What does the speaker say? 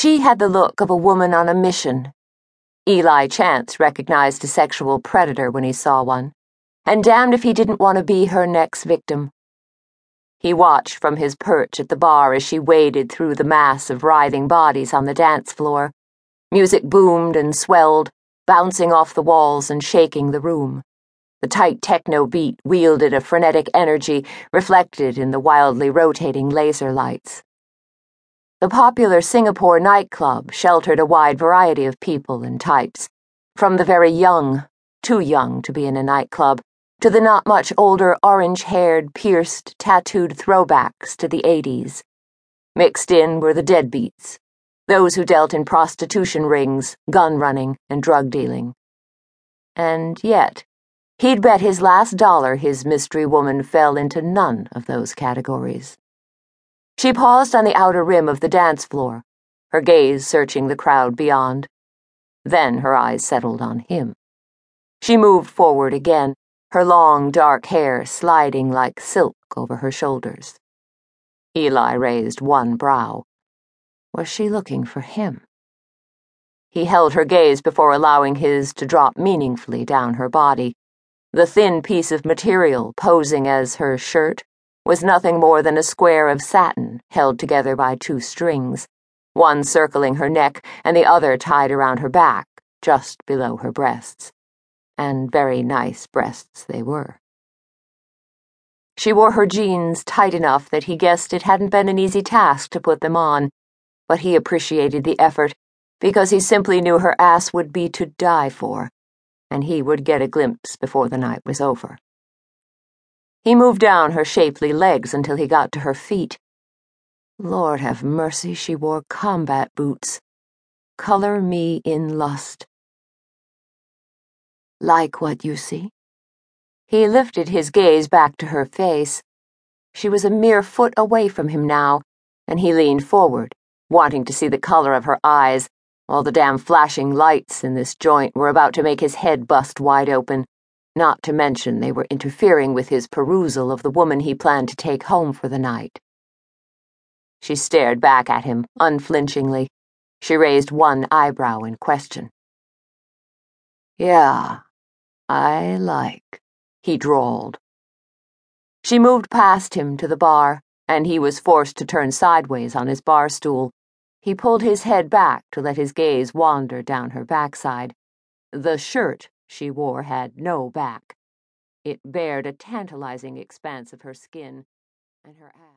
She had the look of a woman on a mission. Eli Chance recognized a sexual predator when he saw one, and damned if he didn't want to be her next victim. He watched from his perch at the bar as she waded through the mass of writhing bodies on the dance floor. Music boomed and swelled, bouncing off the walls and shaking the room. The tight techno beat wielded a frenetic energy reflected in the wildly rotating laser lights. The popular Singapore nightclub sheltered a wide variety of people and types, from the very young, too young to be in a nightclub, to the not much older orange haired, pierced, tattooed throwbacks to the 80s. Mixed in were the deadbeats, those who dealt in prostitution rings, gun running, and drug dealing. And yet, he'd bet his last dollar his mystery woman fell into none of those categories. She paused on the outer rim of the dance floor, her gaze searching the crowd beyond. Then her eyes settled on him. She moved forward again her long, dark hair sliding like silk over her shoulders. Eli raised one brow. Was she looking for him? He held her gaze before allowing his to drop meaningfully down her body. The thin piece of material posing as her shirt was nothing more than a square of satin held together by two strings, one circling her neck and the other tied around her back, just below her breasts and very nice breasts they were. She wore her jeans tight enough that he guessed it hadn't been an easy task to put them on, but he appreciated the effort because he simply knew her ass would be to die for, and he would get a glimpse before the night was over. He moved down her shapely legs until he got to her feet. Lord have mercy, she wore combat boots. Color me in lust. Like what you see? He lifted his gaze back to her face. She was a mere foot away from him now, and he leaned forward, wanting to see the color of her eyes, while the damn flashing lights in this joint were about to make his head bust wide open, not to mention they were interfering with his perusal of the woman he planned to take home for the night. She stared back at him, unflinchingly. She raised one eyebrow in question. Yeah, I like, he drawled. She moved past him to the bar, and he was forced to turn sideways on his bar stool. He pulled his head back to let his gaze wander down her backside. The shirt she wore had no back. It bared a tantalizing expanse of her skin, and her ass.